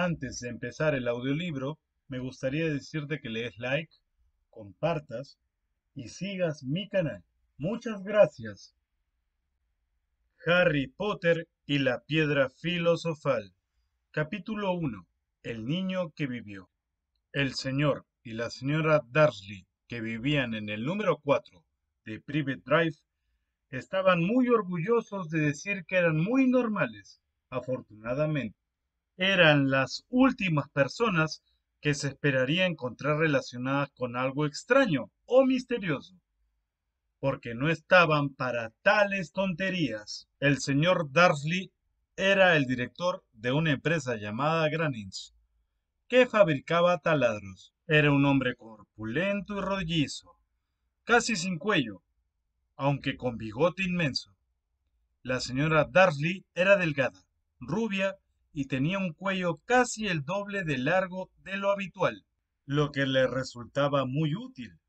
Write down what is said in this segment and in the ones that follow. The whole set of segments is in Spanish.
Antes de empezar el audiolibro, me gustaría decirte que le des like, compartas y sigas mi canal. Muchas gracias. Harry Potter y la piedra filosofal. Capítulo 1. El niño que vivió. El señor y la señora Dursley, que vivían en el número 4 de Private Drive, estaban muy orgullosos de decir que eran muy normales. Afortunadamente, eran las últimas personas que se esperaría encontrar relacionadas con algo extraño o misterioso, porque no estaban para tales tonterías. El señor Dursley era el director de una empresa llamada Granins, que fabricaba taladros. Era un hombre corpulento y rollizo, casi sin cuello, aunque con bigote inmenso. La señora Dursley era delgada, rubia y tenía un cuello casi el doble de largo de lo habitual, lo que le resultaba muy útil,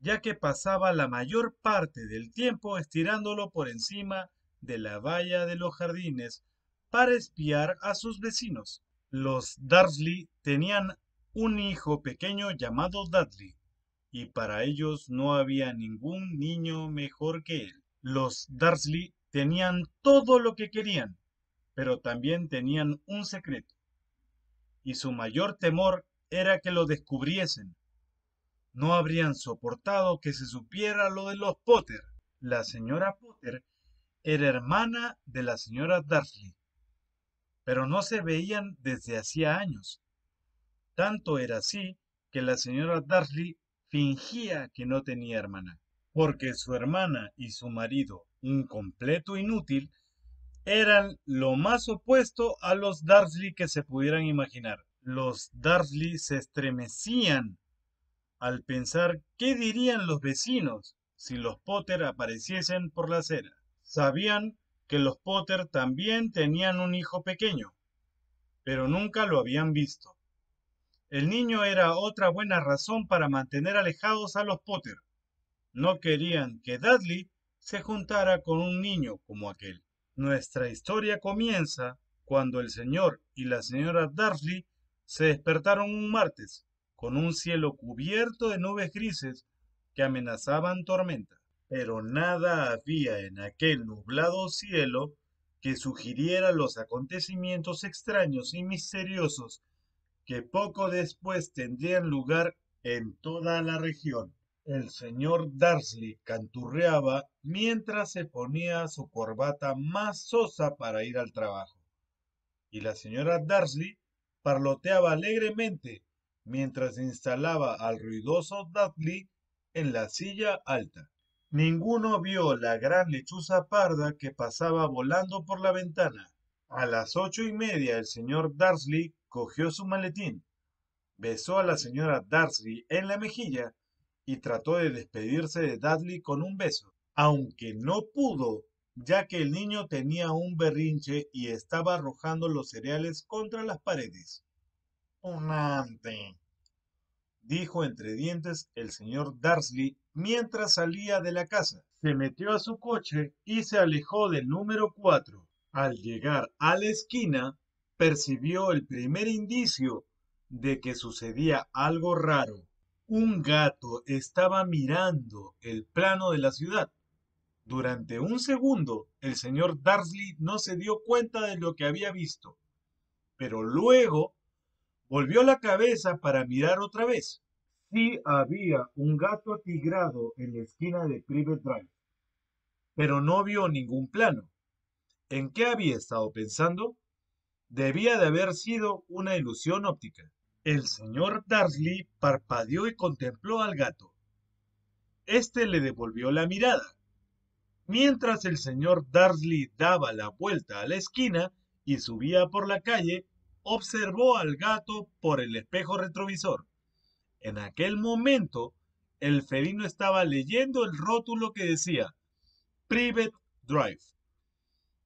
ya que pasaba la mayor parte del tiempo estirándolo por encima de la valla de los jardines para espiar a sus vecinos. Los Dursley tenían un hijo pequeño llamado Dudley, y para ellos no había ningún niño mejor que él. Los Dursley tenían todo lo que querían, pero también tenían un secreto, y su mayor temor era que lo descubriesen. No habrían soportado que se supiera lo de los Potter. La señora Potter era hermana de la señora Dursley, pero no se veían desde hacía años. Tanto era así que la señora Dursley fingía que no tenía hermana, porque su hermana y su marido, un completo inútil, eran lo más opuesto a los Dursley que se pudieran imaginar. Los Dursley se estremecían al pensar qué dirían los vecinos si los Potter apareciesen por la acera. Sabían que los Potter también tenían un hijo pequeño, pero nunca lo habían visto. El niño era otra buena razón para mantener alejados a los Potter. No querían que Dudley se juntara con un niño como aquel. Nuestra historia comienza cuando el señor y la señora Dursley se despertaron un martes con un cielo cubierto de nubes grises que amenazaban tormenta. Pero nada había en aquel nublado cielo que sugiriera los acontecimientos extraños y misteriosos que poco después tendrían lugar en toda la región. El señor Darsley canturreaba mientras se ponía su corbata más sosa para ir al trabajo. Y la señora Darsley parloteaba alegremente mientras instalaba al ruidoso Dudley en la silla alta. Ninguno vio la gran lechuza parda que pasaba volando por la ventana. A las ocho y media el señor Darsley cogió su maletín, besó a la señora Darsley en la mejilla y trató de despedirse de Dudley con un beso, aunque no pudo, ya que el niño tenía un berrinche y estaba arrojando los cereales contra las paredes. Unante, dijo entre dientes el señor Darsley mientras salía de la casa. Se metió a su coche y se alejó del número 4. Al llegar a la esquina, percibió el primer indicio de que sucedía algo raro. Un gato estaba mirando el plano de la ciudad. Durante un segundo, el señor Darsley no se dio cuenta de lo que había visto, pero luego volvió la cabeza para mirar otra vez. Sí había un gato atigrado en la esquina de Private Drive, pero no vio ningún plano. ¿En qué había estado pensando? Debía de haber sido una ilusión óptica. El señor Darsley parpadeó y contempló al gato. Este le devolvió la mirada. Mientras el señor Darsley daba la vuelta a la esquina y subía por la calle, observó al gato por el espejo retrovisor. En aquel momento, el felino estaba leyendo el rótulo que decía Private Drive.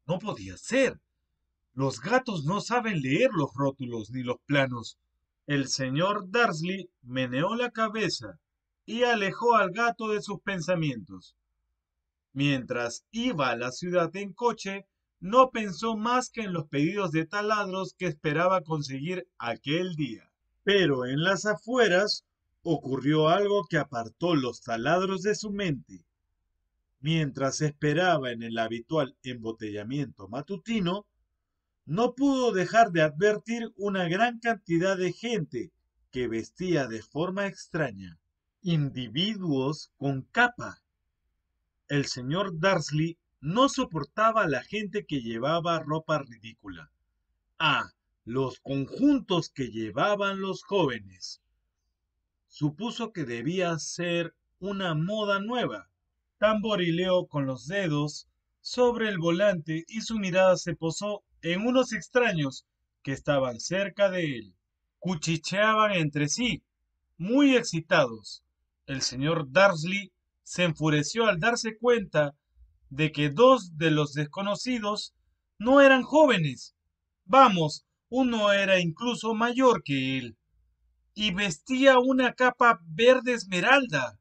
No podía ser. Los gatos no saben leer los rótulos ni los planos. El señor Darsley meneó la cabeza y alejó al gato de sus pensamientos. Mientras iba a la ciudad en coche, no pensó más que en los pedidos de taladros que esperaba conseguir aquel día. Pero en las afueras ocurrió algo que apartó los taladros de su mente. Mientras esperaba en el habitual embotellamiento matutino, no pudo dejar de advertir una gran cantidad de gente que vestía de forma extraña, individuos con capa. El señor Darsley no soportaba a la gente que llevaba ropa ridícula. Ah, los conjuntos que llevaban los jóvenes. Supuso que debía ser una moda nueva. Tamborileó con los dedos sobre el volante y su mirada se posó en unos extraños que estaban cerca de él. Cuchicheaban entre sí, muy excitados. El señor Darsley se enfureció al darse cuenta de que dos de los desconocidos no eran jóvenes. Vamos, uno era incluso mayor que él. Y vestía una capa verde esmeralda.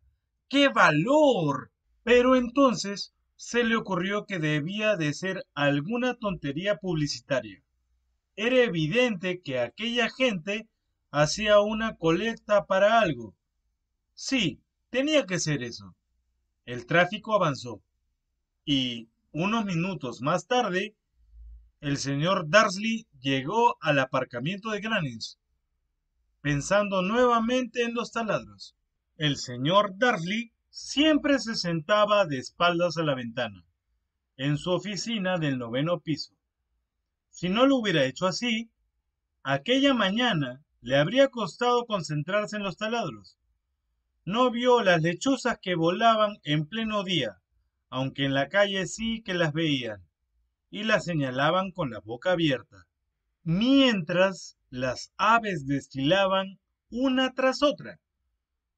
¡Qué valor! Pero entonces se le ocurrió que debía de ser alguna tontería publicitaria. Era evidente que aquella gente hacía una colecta para algo. Sí, tenía que ser eso. El tráfico avanzó. Y unos minutos más tarde, el señor Darsley llegó al aparcamiento de Granins, pensando nuevamente en los taladros. El señor Darsley siempre se sentaba de espaldas a la ventana, en su oficina del noveno piso. Si no lo hubiera hecho así, aquella mañana le habría costado concentrarse en los taladros. No vio las lechuzas que volaban en pleno día, aunque en la calle sí que las veían, y las señalaban con la boca abierta, mientras las aves desfilaban una tras otra.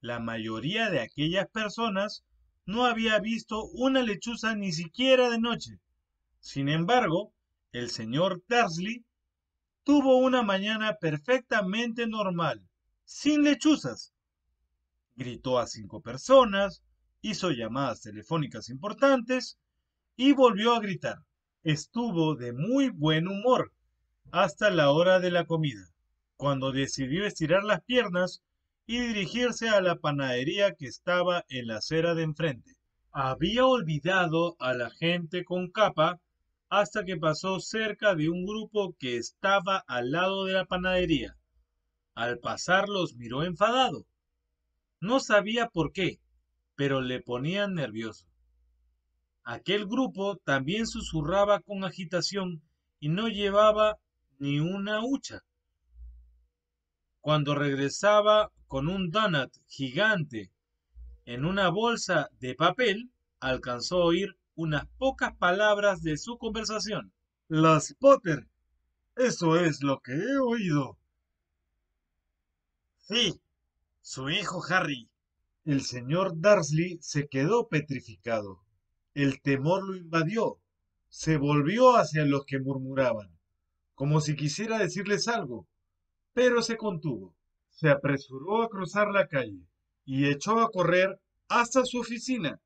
La mayoría de aquellas personas no había visto una lechuza ni siquiera de noche. Sin embargo, el señor Darsley tuvo una mañana perfectamente normal, sin lechuzas. Gritó a cinco personas, hizo llamadas telefónicas importantes y volvió a gritar. Estuvo de muy buen humor hasta la hora de la comida, cuando decidió estirar las piernas y dirigirse a la panadería que estaba en la acera de enfrente. Había olvidado a la gente con capa hasta que pasó cerca de un grupo que estaba al lado de la panadería. Al pasar los miró enfadado. No sabía por qué, pero le ponían nervioso. Aquel grupo también susurraba con agitación y no llevaba ni una hucha. Cuando regresaba con un donut gigante en una bolsa de papel, alcanzó a oír unas pocas palabras de su conversación. Las Potter. Eso es lo que he oído. Sí, su hijo Harry. El señor Darsley se quedó petrificado. El temor lo invadió. Se volvió hacia los que murmuraban, como si quisiera decirles algo, pero se contuvo se apresuró a cruzar la calle y echó a correr hasta su oficina.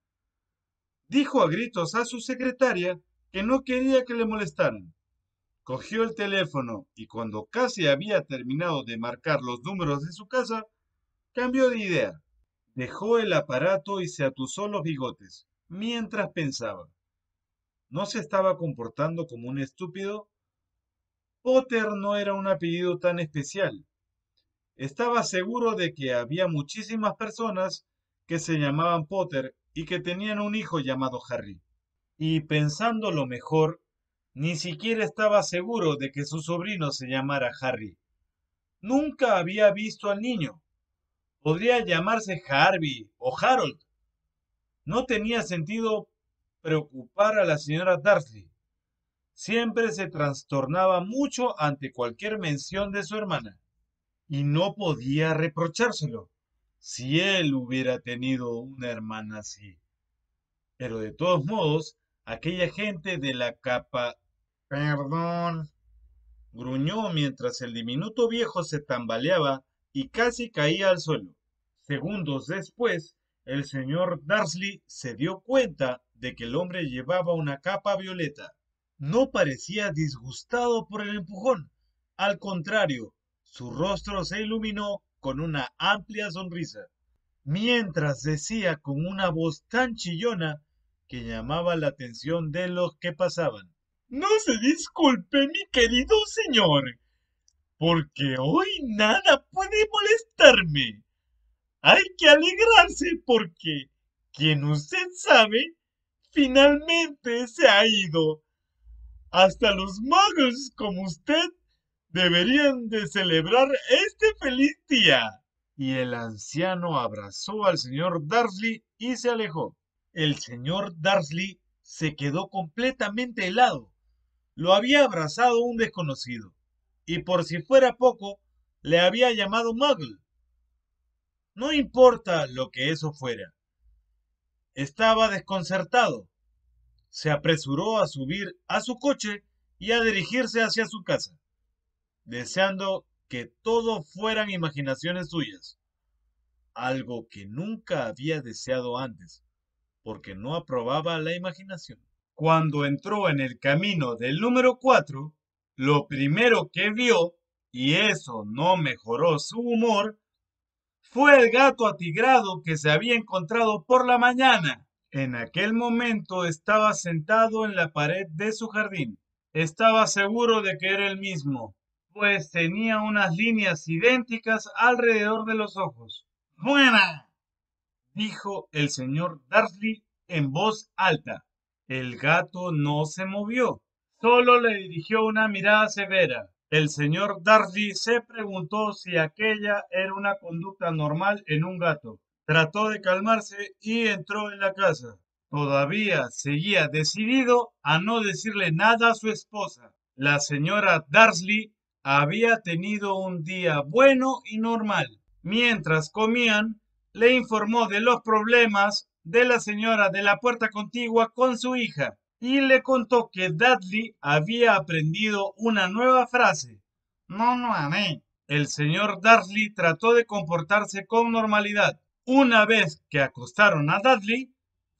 Dijo a gritos a su secretaria que no quería que le molestaran. Cogió el teléfono y cuando casi había terminado de marcar los números de su casa, cambió de idea. Dejó el aparato y se atusó los bigotes, mientras pensaba. ¿No se estaba comportando como un estúpido? Potter no era un apellido tan especial. Estaba seguro de que había muchísimas personas que se llamaban Potter y que tenían un hijo llamado Harry. Y pensando lo mejor, ni siquiera estaba seguro de que su sobrino se llamara Harry. Nunca había visto al niño. Podría llamarse Harvey o Harold. No tenía sentido preocupar a la señora Darcy. Siempre se trastornaba mucho ante cualquier mención de su hermana y no podía reprochárselo si él hubiera tenido una hermana así. Pero de todos modos, aquella gente de la capa... Perdón. Gruñó mientras el diminuto viejo se tambaleaba y casi caía al suelo. Segundos después, el señor Darsley se dio cuenta de que el hombre llevaba una capa violeta. No parecía disgustado por el empujón. Al contrario, su rostro se iluminó con una amplia sonrisa, mientras decía con una voz tan chillona que llamaba la atención de los que pasaban. No se disculpe, mi querido señor, porque hoy nada puede molestarme. Hay que alegrarse porque quien usted sabe finalmente se ha ido. Hasta los magos como usted deberían de celebrar este feliz día. Y el anciano abrazó al señor Darsley y se alejó. El señor Darsley se quedó completamente helado. Lo había abrazado un desconocido, y por si fuera poco, le había llamado Muggle. No importa lo que eso fuera. Estaba desconcertado. Se apresuró a subir a su coche y a dirigirse hacia su casa, deseando que todo fueran imaginaciones suyas, algo que nunca había deseado antes, porque no aprobaba la imaginación. Cuando entró en el camino del número 4, lo primero que vio, y eso no mejoró su humor, fue el gato atigrado que se había encontrado por la mañana. En aquel momento estaba sentado en la pared de su jardín. Estaba seguro de que era el mismo, pues tenía unas líneas idénticas alrededor de los ojos. ¡Buena! dijo el señor Darsley en voz alta. El gato no se movió, solo le dirigió una mirada severa. El señor Darcy se preguntó si aquella era una conducta normal en un gato. Trató de calmarse y entró en la casa. Todavía seguía decidido a no decirle nada a su esposa. La señora Darsley había tenido un día bueno y normal. Mientras comían, le informó de los problemas de la señora de la puerta contigua con su hija y le contó que Dudley había aprendido una nueva frase. No, no amé. El señor Dursley trató de comportarse con normalidad. Una vez que acostaron a Dudley,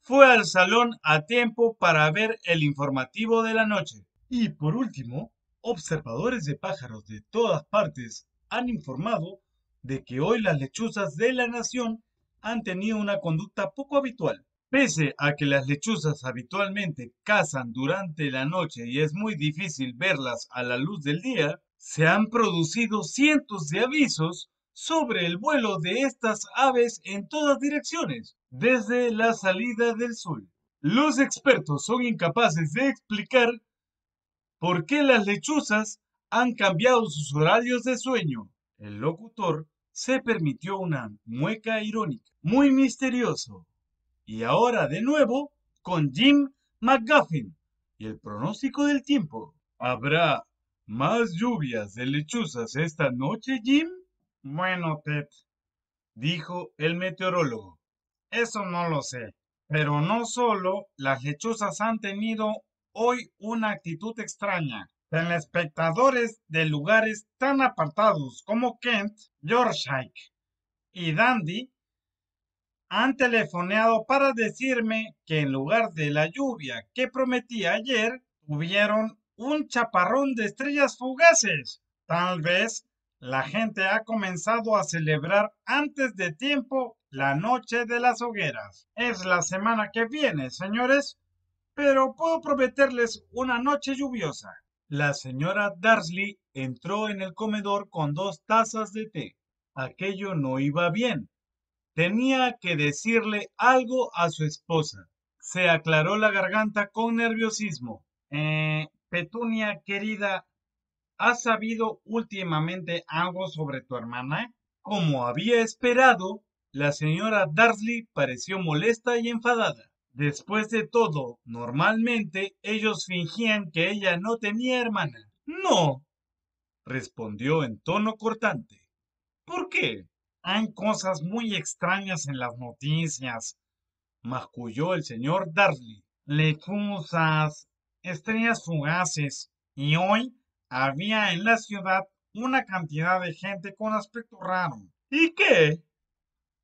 fue al salón a tiempo para ver el informativo de la noche. Y por último, observadores de pájaros de todas partes han informado de que hoy las lechuzas de la nación han tenido una conducta poco habitual. Pese a que las lechuzas habitualmente cazan durante la noche y es muy difícil verlas a la luz del día, se han producido cientos de avisos sobre el vuelo de estas aves en todas direcciones, desde la salida del sol. Los expertos son incapaces de explicar por qué las lechuzas han cambiado sus horarios de sueño. El locutor se permitió una mueca irónica. Muy misterioso. Y ahora de nuevo con Jim McGuffin y el pronóstico del tiempo. ¿Habrá más lluvias de lechuzas esta noche, Jim? Bueno, Ted, dijo el meteorólogo. Eso no lo sé. Pero no solo las lechuzas han tenido hoy una actitud extraña espectadores de lugares tan apartados como Kent, Yorkshire y Dandy han telefoneado para decirme que en lugar de la lluvia que prometía ayer, tuvieron un chaparrón de estrellas fugaces. Tal vez la gente ha comenzado a celebrar antes de tiempo la noche de las hogueras. Es la semana que viene, señores, pero puedo prometerles una noche lluviosa. La señora Darsley entró en el comedor con dos tazas de té. Aquello no iba bien. Tenía que decirle algo a su esposa. Se aclaró la garganta con nerviosismo. Eh, Petunia, querida, ¿has sabido últimamente algo sobre tu hermana? Como había esperado, la señora Darsley pareció molesta y enfadada. Después de todo, normalmente ellos fingían que ella no tenía hermana. No, respondió en tono cortante. ¿Por qué? Hay cosas muy extrañas en las noticias, masculló el señor Darley. Lechuzas, estrellas fugaces, y hoy había en la ciudad una cantidad de gente con aspecto raro. ¿Y qué?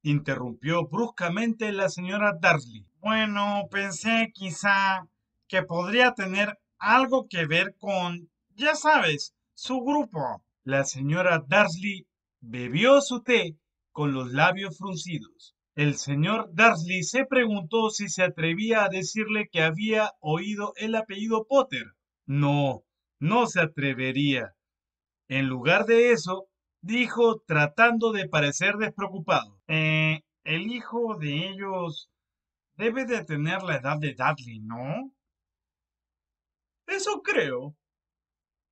interrumpió bruscamente la señora Darsley. Bueno, pensé quizá que podría tener algo que ver con, ya sabes, su grupo. La señora Darsley bebió su té con los labios fruncidos. El señor Darsley se preguntó si se atrevía a decirle que había oído el apellido Potter. No, no se atrevería. En lugar de eso, dijo tratando de parecer despreocupado. Eh, el hijo de ellos debe de tener la edad de Dudley, ¿no? Eso creo,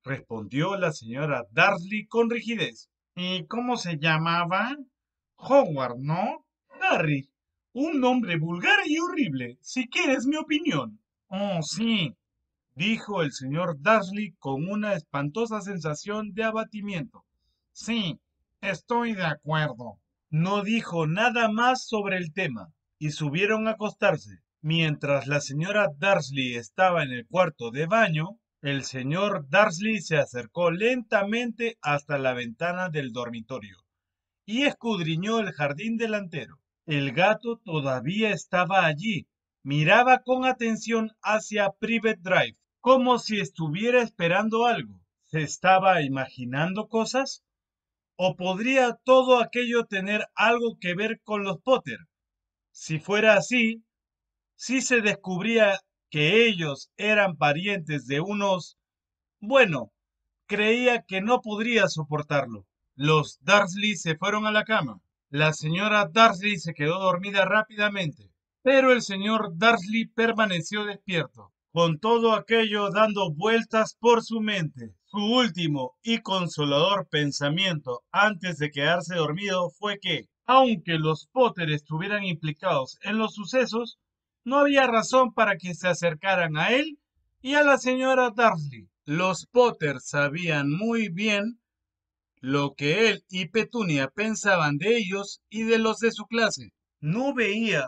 respondió la señora Darsley con rigidez. ¿Y cómo se llamaba? Howard, ¿no? Harry. Un nombre vulgar y horrible, si quieres mi opinión. Oh, sí, dijo el señor Darsley con una espantosa sensación de abatimiento. Sí, estoy de acuerdo. No dijo nada más sobre el tema y subieron a acostarse. Mientras la señora Darsley estaba en el cuarto de baño, el señor Darsley se acercó lentamente hasta la ventana del dormitorio y escudriñó el jardín delantero. El gato todavía estaba allí. Miraba con atención hacia Private Drive, como si estuviera esperando algo. ¿Se estaba imaginando cosas? ¿O podría todo aquello tener algo que ver con los Potter? Si fuera así, si se descubría que ellos eran parientes de unos... Bueno, creía que no podría soportarlo. Los Darsley se fueron a la cama. La señora Darsley se quedó dormida rápidamente, pero el señor Darsley permaneció despierto, con todo aquello dando vueltas por su mente. Su último y consolador pensamiento antes de quedarse dormido fue que, aunque los Potter estuvieran implicados en los sucesos, no había razón para que se acercaran a él y a la señora Darsley. Los Potter sabían muy bien lo que él y Petunia pensaban de ellos y de los de su clase. No veía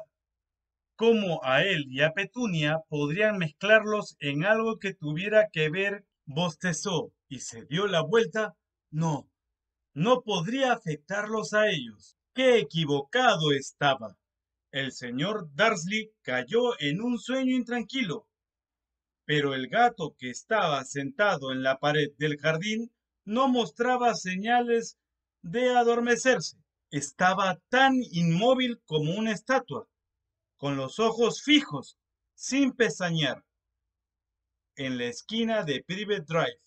cómo a él y a Petunia podrían mezclarlos en algo que tuviera que ver, bostezó y se dio la vuelta. No, no podría afectarlos a ellos. ¡Qué equivocado estaba! El señor Darsley cayó en un sueño intranquilo, pero el gato que estaba sentado en la pared del jardín no mostraba señales de adormecerse. Estaba tan inmóvil como una estatua, con los ojos fijos, sin pesañear, en la esquina de Private Drive.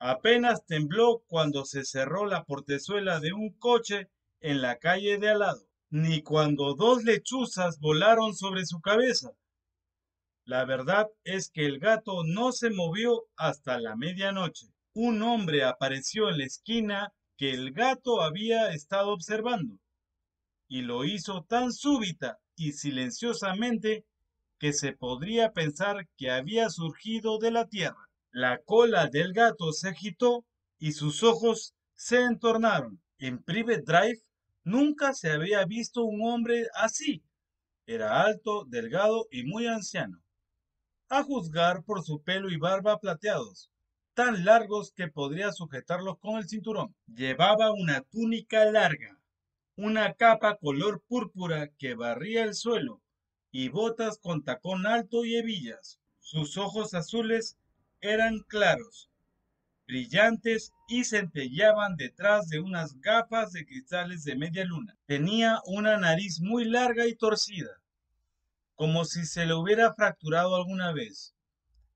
Apenas tembló cuando se cerró la portezuela de un coche en la calle de al lado ni cuando dos lechuzas volaron sobre su cabeza. La verdad es que el gato no se movió hasta la medianoche. Un hombre apareció en la esquina que el gato había estado observando, y lo hizo tan súbita y silenciosamente que se podría pensar que había surgido de la tierra. La cola del gato se agitó y sus ojos se entornaron. En Private Drive Nunca se había visto un hombre así. Era alto, delgado y muy anciano. A juzgar por su pelo y barba plateados, tan largos que podría sujetarlos con el cinturón. Llevaba una túnica larga, una capa color púrpura que barría el suelo y botas con tacón alto y hebillas. Sus ojos azules eran claros brillantes y centellaban detrás de unas gafas de cristales de media luna. Tenía una nariz muy larga y torcida, como si se le hubiera fracturado alguna vez.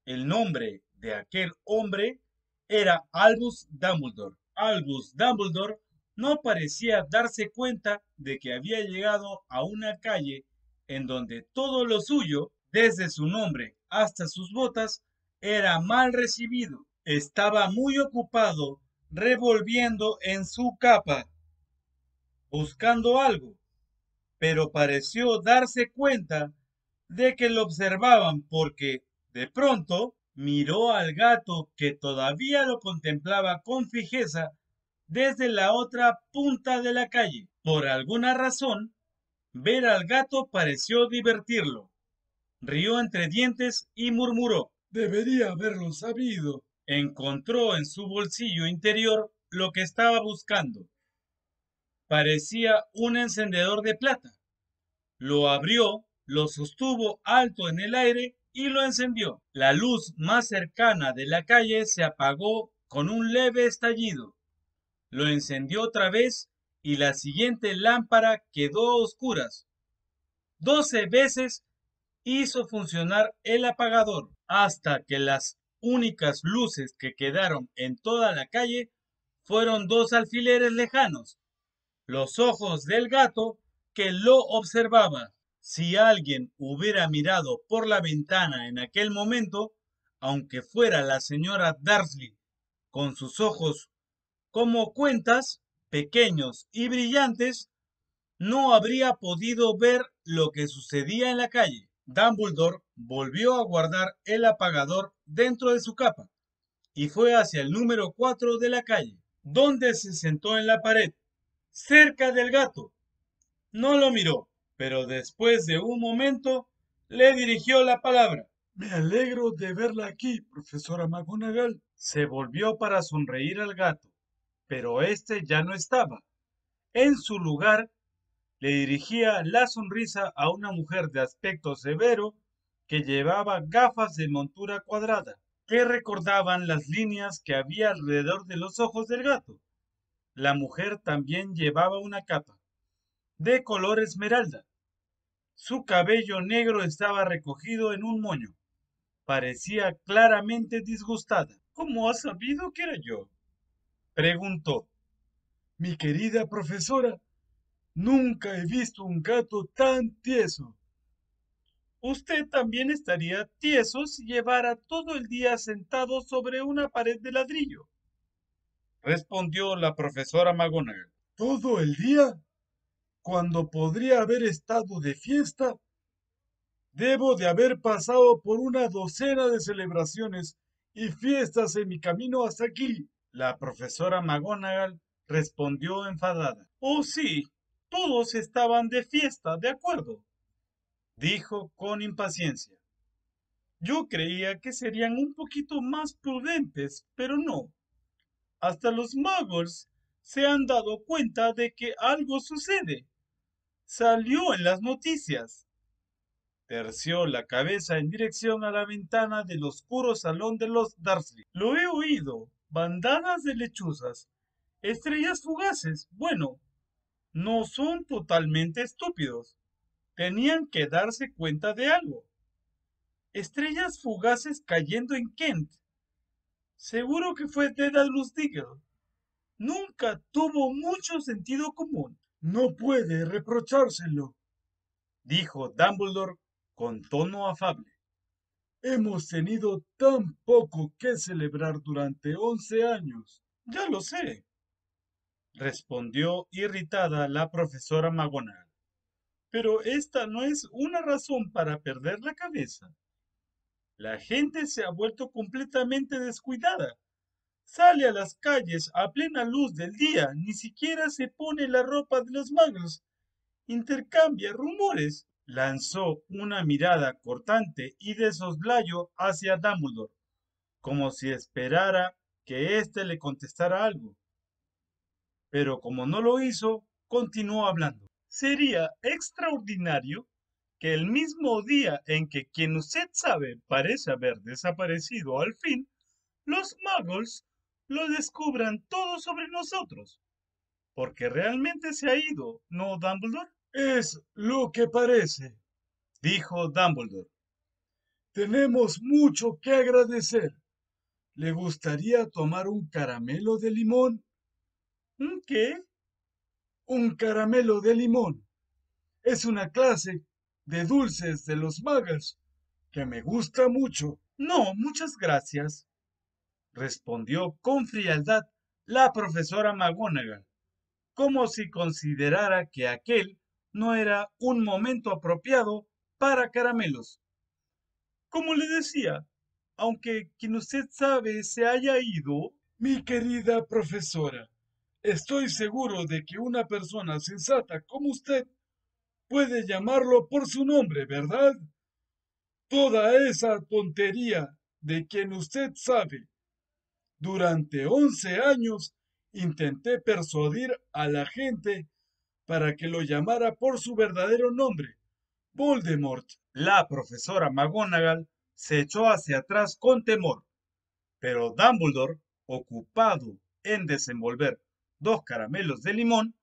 El nombre de aquel hombre era Albus Dumbledore. Albus Dumbledore no parecía darse cuenta de que había llegado a una calle en donde todo lo suyo, desde su nombre hasta sus botas, era mal recibido estaba muy ocupado revolviendo en su capa, buscando algo, pero pareció darse cuenta de que lo observaban porque, de pronto, miró al gato que todavía lo contemplaba con fijeza desde la otra punta de la calle. Por alguna razón, ver al gato pareció divertirlo. Rió entre dientes y murmuró, Debería haberlo sabido encontró en su bolsillo interior lo que estaba buscando. Parecía un encendedor de plata. Lo abrió, lo sostuvo alto en el aire y lo encendió. La luz más cercana de la calle se apagó con un leve estallido. Lo encendió otra vez y la siguiente lámpara quedó a oscuras. Doce veces hizo funcionar el apagador hasta que las únicas luces que quedaron en toda la calle fueron dos alfileres lejanos, los ojos del gato que lo observaba. Si alguien hubiera mirado por la ventana en aquel momento, aunque fuera la señora Darsley, con sus ojos como cuentas, pequeños y brillantes, no habría podido ver lo que sucedía en la calle. Dumbledore volvió a guardar el apagador dentro de su capa y fue hacia el número 4 de la calle, donde se sentó en la pared, cerca del gato. No lo miró, pero después de un momento le dirigió la palabra. Me alegro de verla aquí, profesora McGonagall. Se volvió para sonreír al gato, pero éste ya no estaba. En su lugar, le dirigía la sonrisa a una mujer de aspecto severo que llevaba gafas de montura cuadrada, que recordaban las líneas que había alrededor de los ojos del gato. La mujer también llevaba una capa, de color esmeralda. Su cabello negro estaba recogido en un moño. Parecía claramente disgustada. ¿Cómo has sabido que era yo? preguntó. Mi querida profesora, nunca he visto un gato tan tieso. Usted también estaría tieso si llevara todo el día sentado sobre una pared de ladrillo, respondió la profesora McGonagall. ¿Todo el día? Cuando podría haber estado de fiesta. Debo de haber pasado por una docena de celebraciones y fiestas en mi camino hasta aquí. La profesora McGonagall respondió enfadada. Oh, sí, todos estaban de fiesta, de acuerdo dijo con impaciencia. Yo creía que serían un poquito más prudentes, pero no. Hasta los muggles se han dado cuenta de que algo sucede. Salió en las noticias. Terció la cabeza en dirección a la ventana del oscuro salón de los Dursley. Lo he oído. Bandanas de lechuzas. Estrellas fugaces. Bueno, no son totalmente estúpidos tenían que darse cuenta de algo. Estrellas fugaces cayendo en Kent. Seguro que fue Dedalus Diggle. Nunca tuvo mucho sentido común. No puede reprochárselo, dijo Dumbledore con tono afable. Hemos tenido tan poco que celebrar durante once años. Ya lo sé, respondió irritada la profesora McGonagall. Pero esta no es una razón para perder la cabeza. La gente se ha vuelto completamente descuidada. Sale a las calles a plena luz del día, ni siquiera se pone la ropa de los magos. Intercambia rumores. Lanzó una mirada cortante y de soslayo hacia Dumbledore, como si esperara que éste le contestara algo. Pero como no lo hizo, continuó hablando. Sería extraordinario que el mismo día en que quien usted sabe parece haber desaparecido al fin, los muggles lo descubran todo sobre nosotros. Porque realmente se ha ido, ¿no, Dumbledore? Es lo que parece, dijo Dumbledore. Tenemos mucho que agradecer. ¿Le gustaría tomar un caramelo de limón? ¿Un qué? Un caramelo de limón. Es una clase de dulces de los muggles que me gusta mucho. No, muchas gracias, respondió con frialdad la profesora McGonagall, como si considerara que aquel no era un momento apropiado para caramelos. Como le decía, aunque quien usted sabe se haya ido, mi querida profesora, Estoy seguro de que una persona sensata como usted puede llamarlo por su nombre, ¿verdad? Toda esa tontería de quien usted sabe. Durante once años intenté persuadir a la gente para que lo llamara por su verdadero nombre, Voldemort. La profesora McGonagall se echó hacia atrás con temor. Pero Dumbledore, ocupado en desenvolver dos caramelos de limón,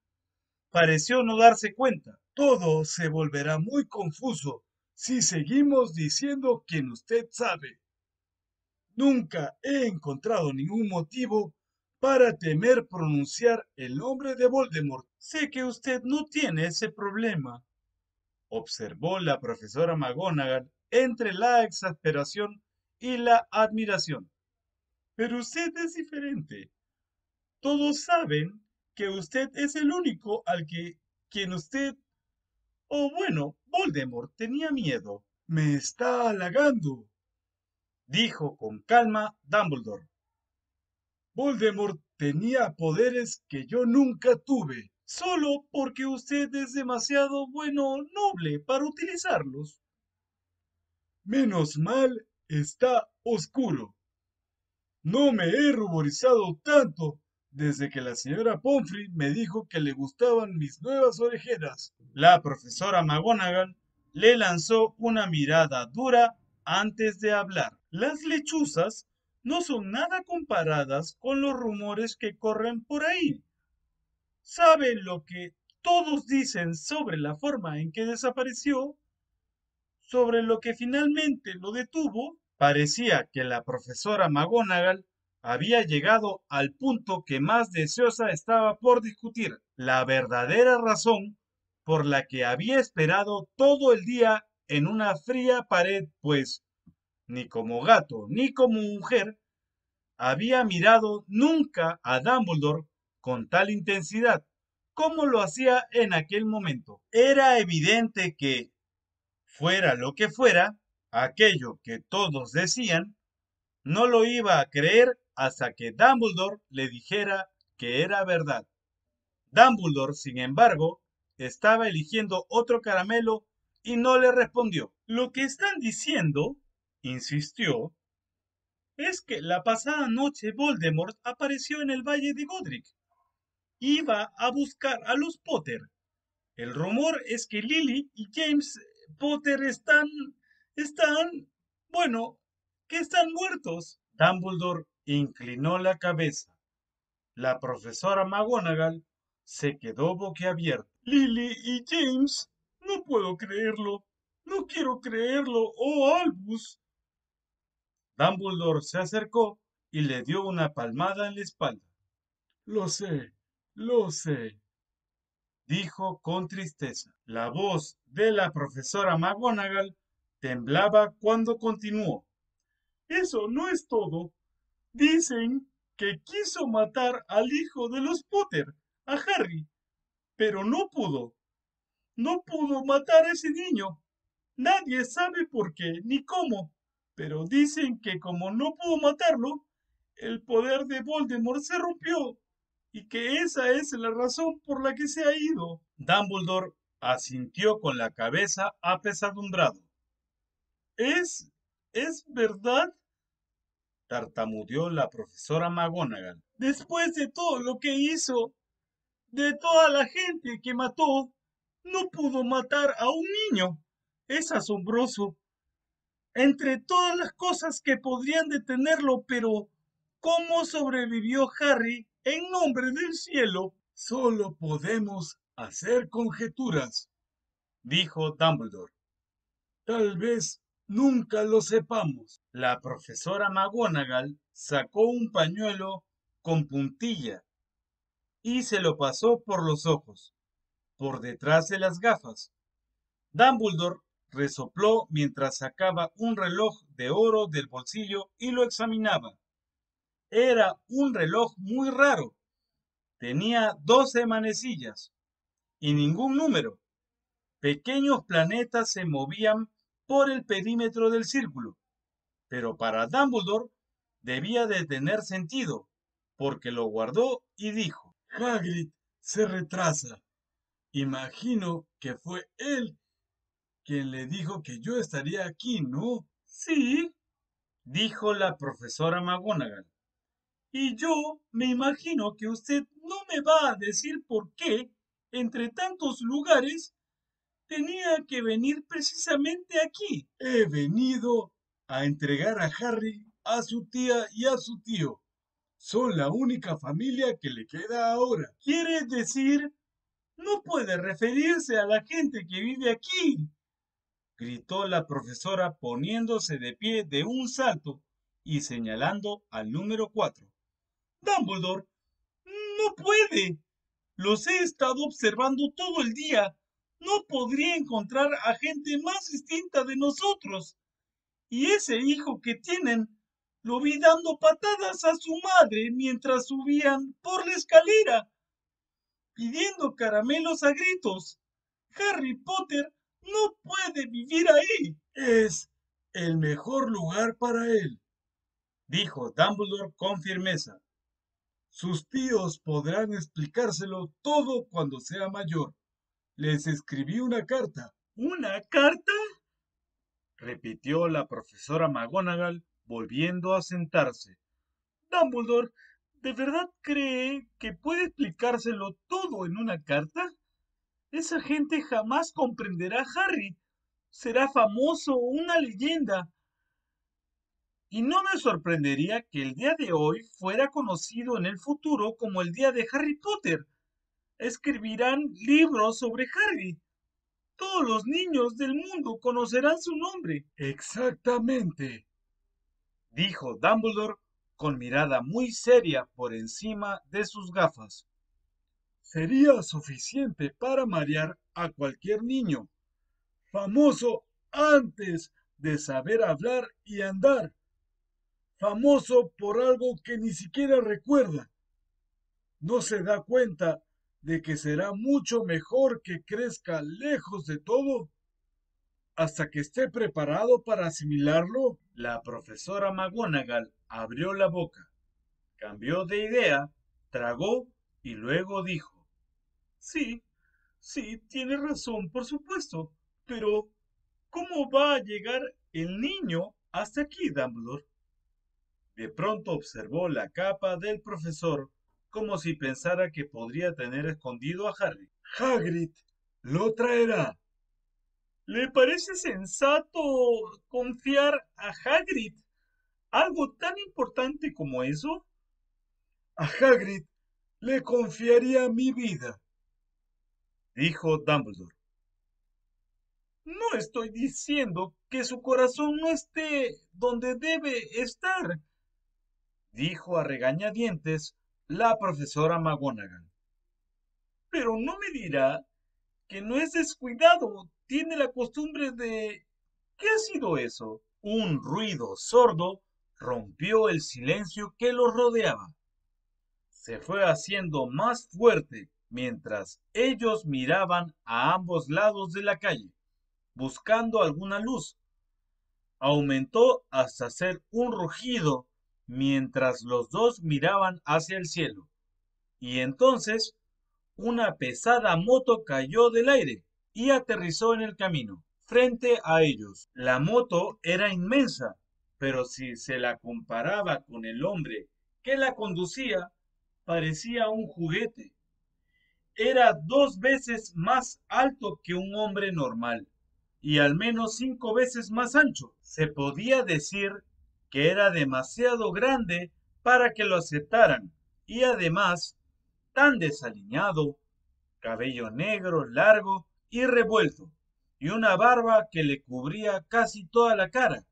pareció no darse cuenta. Todo se volverá muy confuso si seguimos diciendo quien usted sabe. Nunca he encontrado ningún motivo para temer pronunciar el nombre de Voldemort. Sé que usted no tiene ese problema, observó la profesora McGonagall entre la exasperación y la admiración. Pero usted es diferente. Todos saben que usted es el único al que quien usted... O bueno, Voldemort tenía miedo. Me está halagando, dijo con calma Dumbledore. Voldemort tenía poderes que yo nunca tuve. Solo porque usted es demasiado bueno noble para utilizarlos. Menos mal está oscuro. No me he ruborizado tanto desde que la señora Pomfrey me dijo que le gustaban mis nuevas orejeras. La profesora McGonagall le lanzó una mirada dura antes de hablar. Las lechuzas no son nada comparadas con los rumores que corren por ahí. ¿Saben lo que todos dicen sobre la forma en que desapareció? sobre lo que finalmente lo detuvo, parecía que la profesora McGonagall había llegado al punto que más deseosa estaba por discutir, la verdadera razón por la que había esperado todo el día en una fría pared, pues ni como gato ni como mujer había mirado nunca a Dumbledore con tal intensidad como lo hacía en aquel momento. Era evidente que, fuera lo que fuera, aquello que todos decían, no lo iba a creer hasta que Dumbledore le dijera que era verdad. Dumbledore, sin embargo, estaba eligiendo otro caramelo y no le respondió. Lo que están diciendo, insistió, es que la pasada noche Voldemort apareció en el Valle de Godric. Iba a buscar a los Potter. El rumor es que Lily y James Potter están, están, bueno, que están muertos. Dumbledore inclinó la cabeza. La profesora McGonagall se quedó boquiabierta. Lily y James, no puedo creerlo. No quiero creerlo, oh Albus. Dumbledore se acercó y le dio una palmada en la espalda. Lo sé, lo sé dijo con tristeza. La voz de la profesora McGonagall temblaba cuando continuó. Eso no es todo. Dicen que quiso matar al hijo de los Potter, a Harry, pero no pudo. No pudo matar a ese niño. Nadie sabe por qué ni cómo, pero dicen que como no pudo matarlo, el poder de Voldemort se rompió y que esa es la razón por la que se ha ido. Dumbledore asintió con la cabeza apesadumbrado. ¿Es... es verdad? Tartamudeó la profesora McGonagall. Después de todo lo que hizo, de toda la gente que mató, no pudo matar a un niño. Es asombroso. Entre todas las cosas que podrían detenerlo, pero ¿cómo sobrevivió Harry en nombre del cielo, solo podemos hacer conjeturas, dijo Dumbledore. Tal vez nunca lo sepamos. La profesora McGonagall sacó un pañuelo con puntilla y se lo pasó por los ojos, por detrás de las gafas. Dumbledore resopló mientras sacaba un reloj de oro del bolsillo y lo examinaba. Era un reloj muy raro. Tenía doce manecillas y ningún número. Pequeños planetas se movían por el perímetro del círculo. Pero para Dumbledore debía de tener sentido, porque lo guardó y dijo, Hagrid se retrasa. Imagino que fue él quien le dijo que yo estaría aquí, ¿no? Sí, dijo la profesora McGonagall. Y yo me imagino que usted no me va a decir por qué, entre tantos lugares, tenía que venir precisamente aquí. He venido a entregar a Harry a su tía y a su tío. Son la única familia que le queda ahora. ¿Quiere decir? No puede referirse a la gente que vive aquí. Gritó la profesora poniéndose de pie de un salto y señalando al número cuatro. Dumbledore, no puede. Los he estado observando todo el día. No podría encontrar a gente más distinta de nosotros. Y ese hijo que tienen lo vi dando patadas a su madre mientras subían por la escalera, pidiendo caramelos a gritos. Harry Potter no puede vivir ahí. Es el mejor lugar para él, dijo Dumbledore con firmeza. Sus tíos podrán explicárselo todo cuando sea mayor. Les escribí una carta. ¿Una carta? repitió la profesora McGonagall volviendo a sentarse. Dumbledore, ¿de verdad cree que puede explicárselo todo en una carta? Esa gente jamás comprenderá a Harry. Será famoso, una leyenda. Y no me sorprendería que el día de hoy fuera conocido en el futuro como el día de Harry Potter. Escribirán libros sobre Harry. Todos los niños del mundo conocerán su nombre. Exactamente dijo Dumbledore con mirada muy seria por encima de sus gafas. Sería suficiente para marear a cualquier niño, famoso antes de saber hablar y andar, famoso por algo que ni siquiera recuerda. No se da cuenta de que será mucho mejor que crezca lejos de todo hasta que esté preparado para asimilarlo. La profesora McGonagall abrió la boca, cambió de idea, tragó y luego dijo, Sí, sí, tiene razón, por supuesto, pero ¿cómo va a llegar el niño hasta aquí, Dumbledore? De pronto observó la capa del profesor como si pensara que podría tener escondido a Harry. Hagrid lo traerá, ¿Le parece sensato confiar a Hagrid algo tan importante como eso? A Hagrid le confiaría mi vida, dijo Dumbledore. No estoy diciendo que su corazón no esté donde debe estar, dijo a regañadientes la profesora McGonagall. Pero no me dirá que no es descuidado tiene la costumbre de... ¿Qué ha sido eso? Un ruido sordo rompió el silencio que los rodeaba. Se fue haciendo más fuerte mientras ellos miraban a ambos lados de la calle, buscando alguna luz. Aumentó hasta ser un rugido mientras los dos miraban hacia el cielo. Y entonces una pesada moto cayó del aire y aterrizó en el camino, frente a ellos. La moto era inmensa, pero si se la comparaba con el hombre que la conducía, parecía un juguete. Era dos veces más alto que un hombre normal y al menos cinco veces más ancho. Se podía decir que era demasiado grande para que lo aceptaran y además tan desaliñado, cabello negro largo y revuelto, y una barba que le cubría casi toda la cara.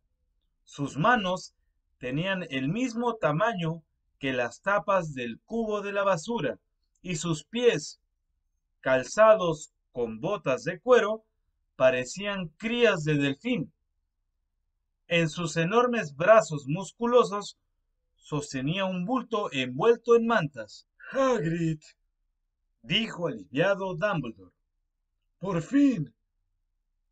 Sus manos tenían el mismo tamaño que las tapas del cubo de la basura, y sus pies, calzados con botas de cuero, parecían crías de delfín. En sus enormes brazos musculosos sostenía un bulto envuelto en mantas. Hagrid, dijo aliviado Dumbledore. Por fin.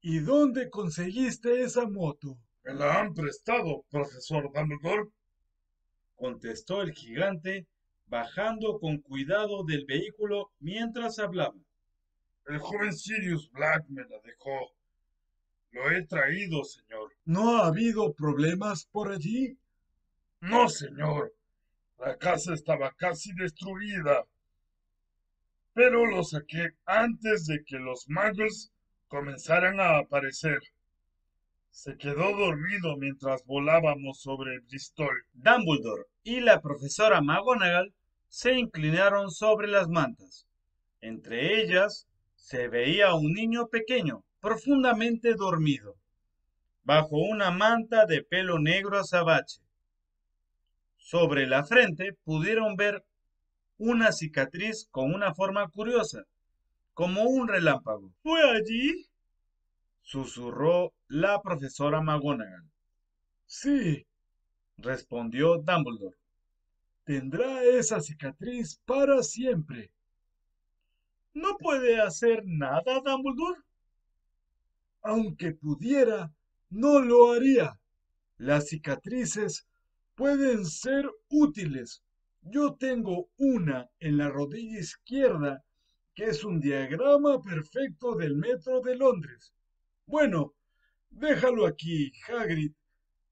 ¿Y dónde conseguiste esa moto? Me la han prestado, profesor Dumbledore. Contestó el gigante, bajando con cuidado del vehículo mientras hablaba. El joven Sirius Black me la dejó. Lo he traído, señor. ¿No ha habido problemas por allí? No, señor. La casa estaba casi destruida pero lo saqué antes de que los magos comenzaran a aparecer. Se quedó dormido mientras volábamos sobre Bristol. Dumbledore y la profesora McGonagall se inclinaron sobre las mantas. Entre ellas se veía un niño pequeño, profundamente dormido, bajo una manta de pelo negro azabache. Sobre la frente pudieron ver una cicatriz con una forma curiosa, como un relámpago. ¿Fue allí? susurró la profesora McGonagall. Sí, respondió Dumbledore. Tendrá esa cicatriz para siempre. ¿No puede hacer nada, Dumbledore? Aunque pudiera, no lo haría. Las cicatrices pueden ser útiles. Yo tengo una en la rodilla izquierda que es un diagrama perfecto del metro de Londres. Bueno, déjalo aquí, Hagrid.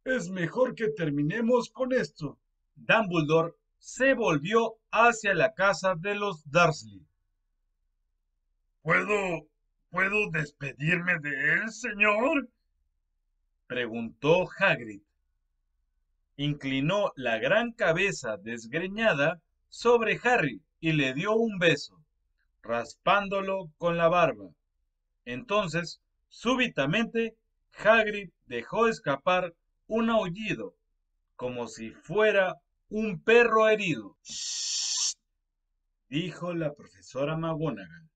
Es mejor que terminemos con esto. Dumbledore se volvió hacia la casa de los Dursley. ¿Puedo, puedo despedirme de él, señor? preguntó Hagrid. Inclinó la gran cabeza desgreñada sobre Harry y le dio un beso, raspándolo con la barba. Entonces, súbitamente, Hagrid dejó escapar un aullido, como si fuera un perro herido. ¡Shh! dijo la profesora McGonagall.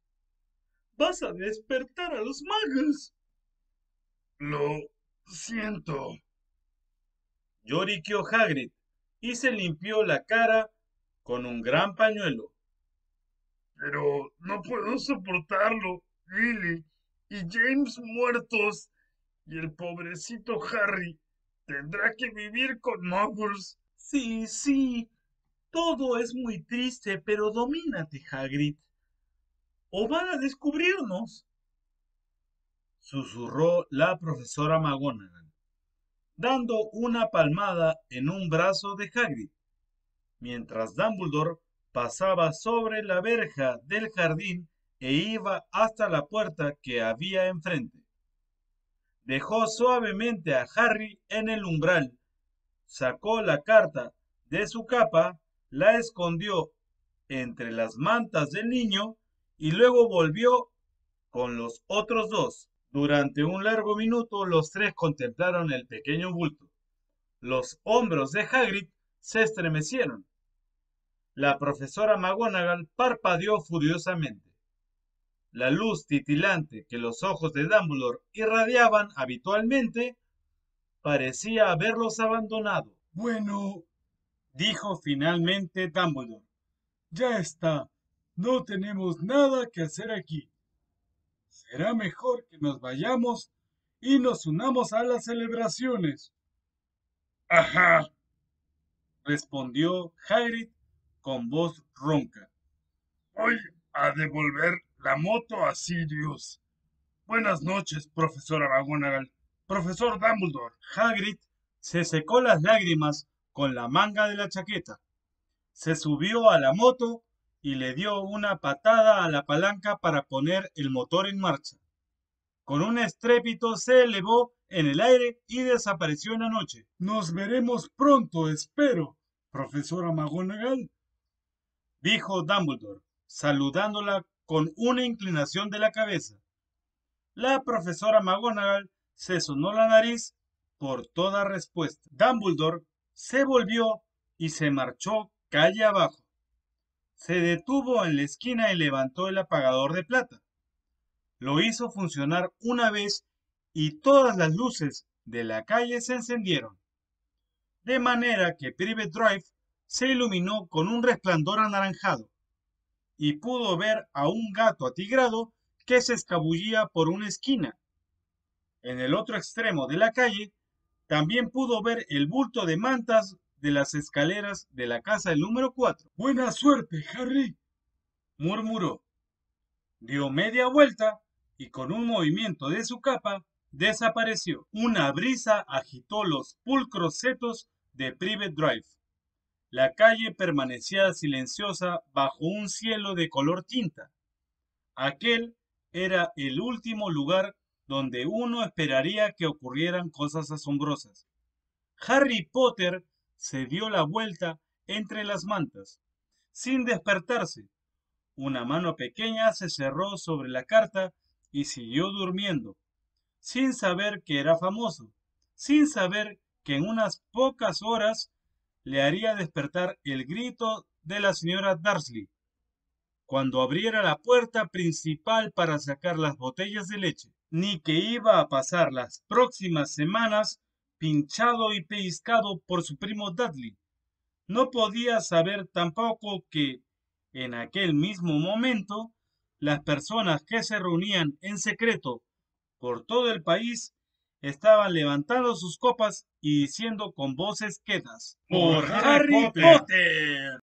Vas a despertar a los magos. Lo siento. Lloriqueó Hagrid y se limpió la cara con un gran pañuelo. Pero no puedo soportarlo, Lily y James muertos. Y el pobrecito Harry tendrá que vivir con muggles. Sí, sí. Todo es muy triste, pero domínate, Hagrid. ¿O van a descubrirnos? Susurró la profesora McGonagall, dando una palmada en un brazo de Hagrid, mientras Dumbledore pasaba sobre la verja del jardín e iba hasta la puerta que había enfrente. Dejó suavemente a Harry en el umbral, sacó la carta de su capa, la escondió entre las mantas del niño y luego volvió con los otros dos. Durante un largo minuto los tres contemplaron el pequeño bulto. Los hombros de Hagrid se estremecieron. La profesora McGonagall parpadeó furiosamente. La luz titilante que los ojos de Dumbledore irradiaban habitualmente parecía haberlos abandonado. Bueno, dijo finalmente Dumbledore. Ya está. No tenemos nada que hacer aquí. Será mejor que nos vayamos y nos unamos a las celebraciones. Ajá, respondió Hagrid con voz ronca. Voy a devolver la moto a Sirius. Buenas noches, profesora McGonagall. Profesor Dumbledore. Hagrid se secó las lágrimas con la manga de la chaqueta. Se subió a la moto y le dio una patada a la palanca para poner el motor en marcha. Con un estrépito se elevó en el aire y desapareció en la noche. Nos veremos pronto, espero, profesora McGonagall, dijo Dumbledore, saludándola con una inclinación de la cabeza. La profesora McGonagall se sonó la nariz por toda respuesta. Dumbledore se volvió y se marchó calle abajo se detuvo en la esquina y levantó el apagador de plata. Lo hizo funcionar una vez y todas las luces de la calle se encendieron. De manera que Private Drive se iluminó con un resplandor anaranjado y pudo ver a un gato atigrado que se escabullía por una esquina. En el otro extremo de la calle también pudo ver el bulto de mantas de las escaleras de la casa del número 4. Buena suerte, Harry, murmuró. Dio media vuelta y con un movimiento de su capa desapareció. Una brisa agitó los pulcros setos de Private Drive. La calle permanecía silenciosa bajo un cielo de color tinta. Aquel era el último lugar donde uno esperaría que ocurrieran cosas asombrosas. Harry Potter se dio la vuelta entre las mantas, sin despertarse. Una mano pequeña se cerró sobre la carta y siguió durmiendo, sin saber que era famoso, sin saber que en unas pocas horas le haría despertar el grito de la señora Darsley cuando abriera la puerta principal para sacar las botellas de leche, ni que iba a pasar las próximas semanas pinchado y pellizcado por su primo Dudley. No podía saber tampoco que, en aquel mismo momento, las personas que se reunían en secreto por todo el país estaban levantando sus copas y diciendo con voces quedas, ¡Por Harry Potter!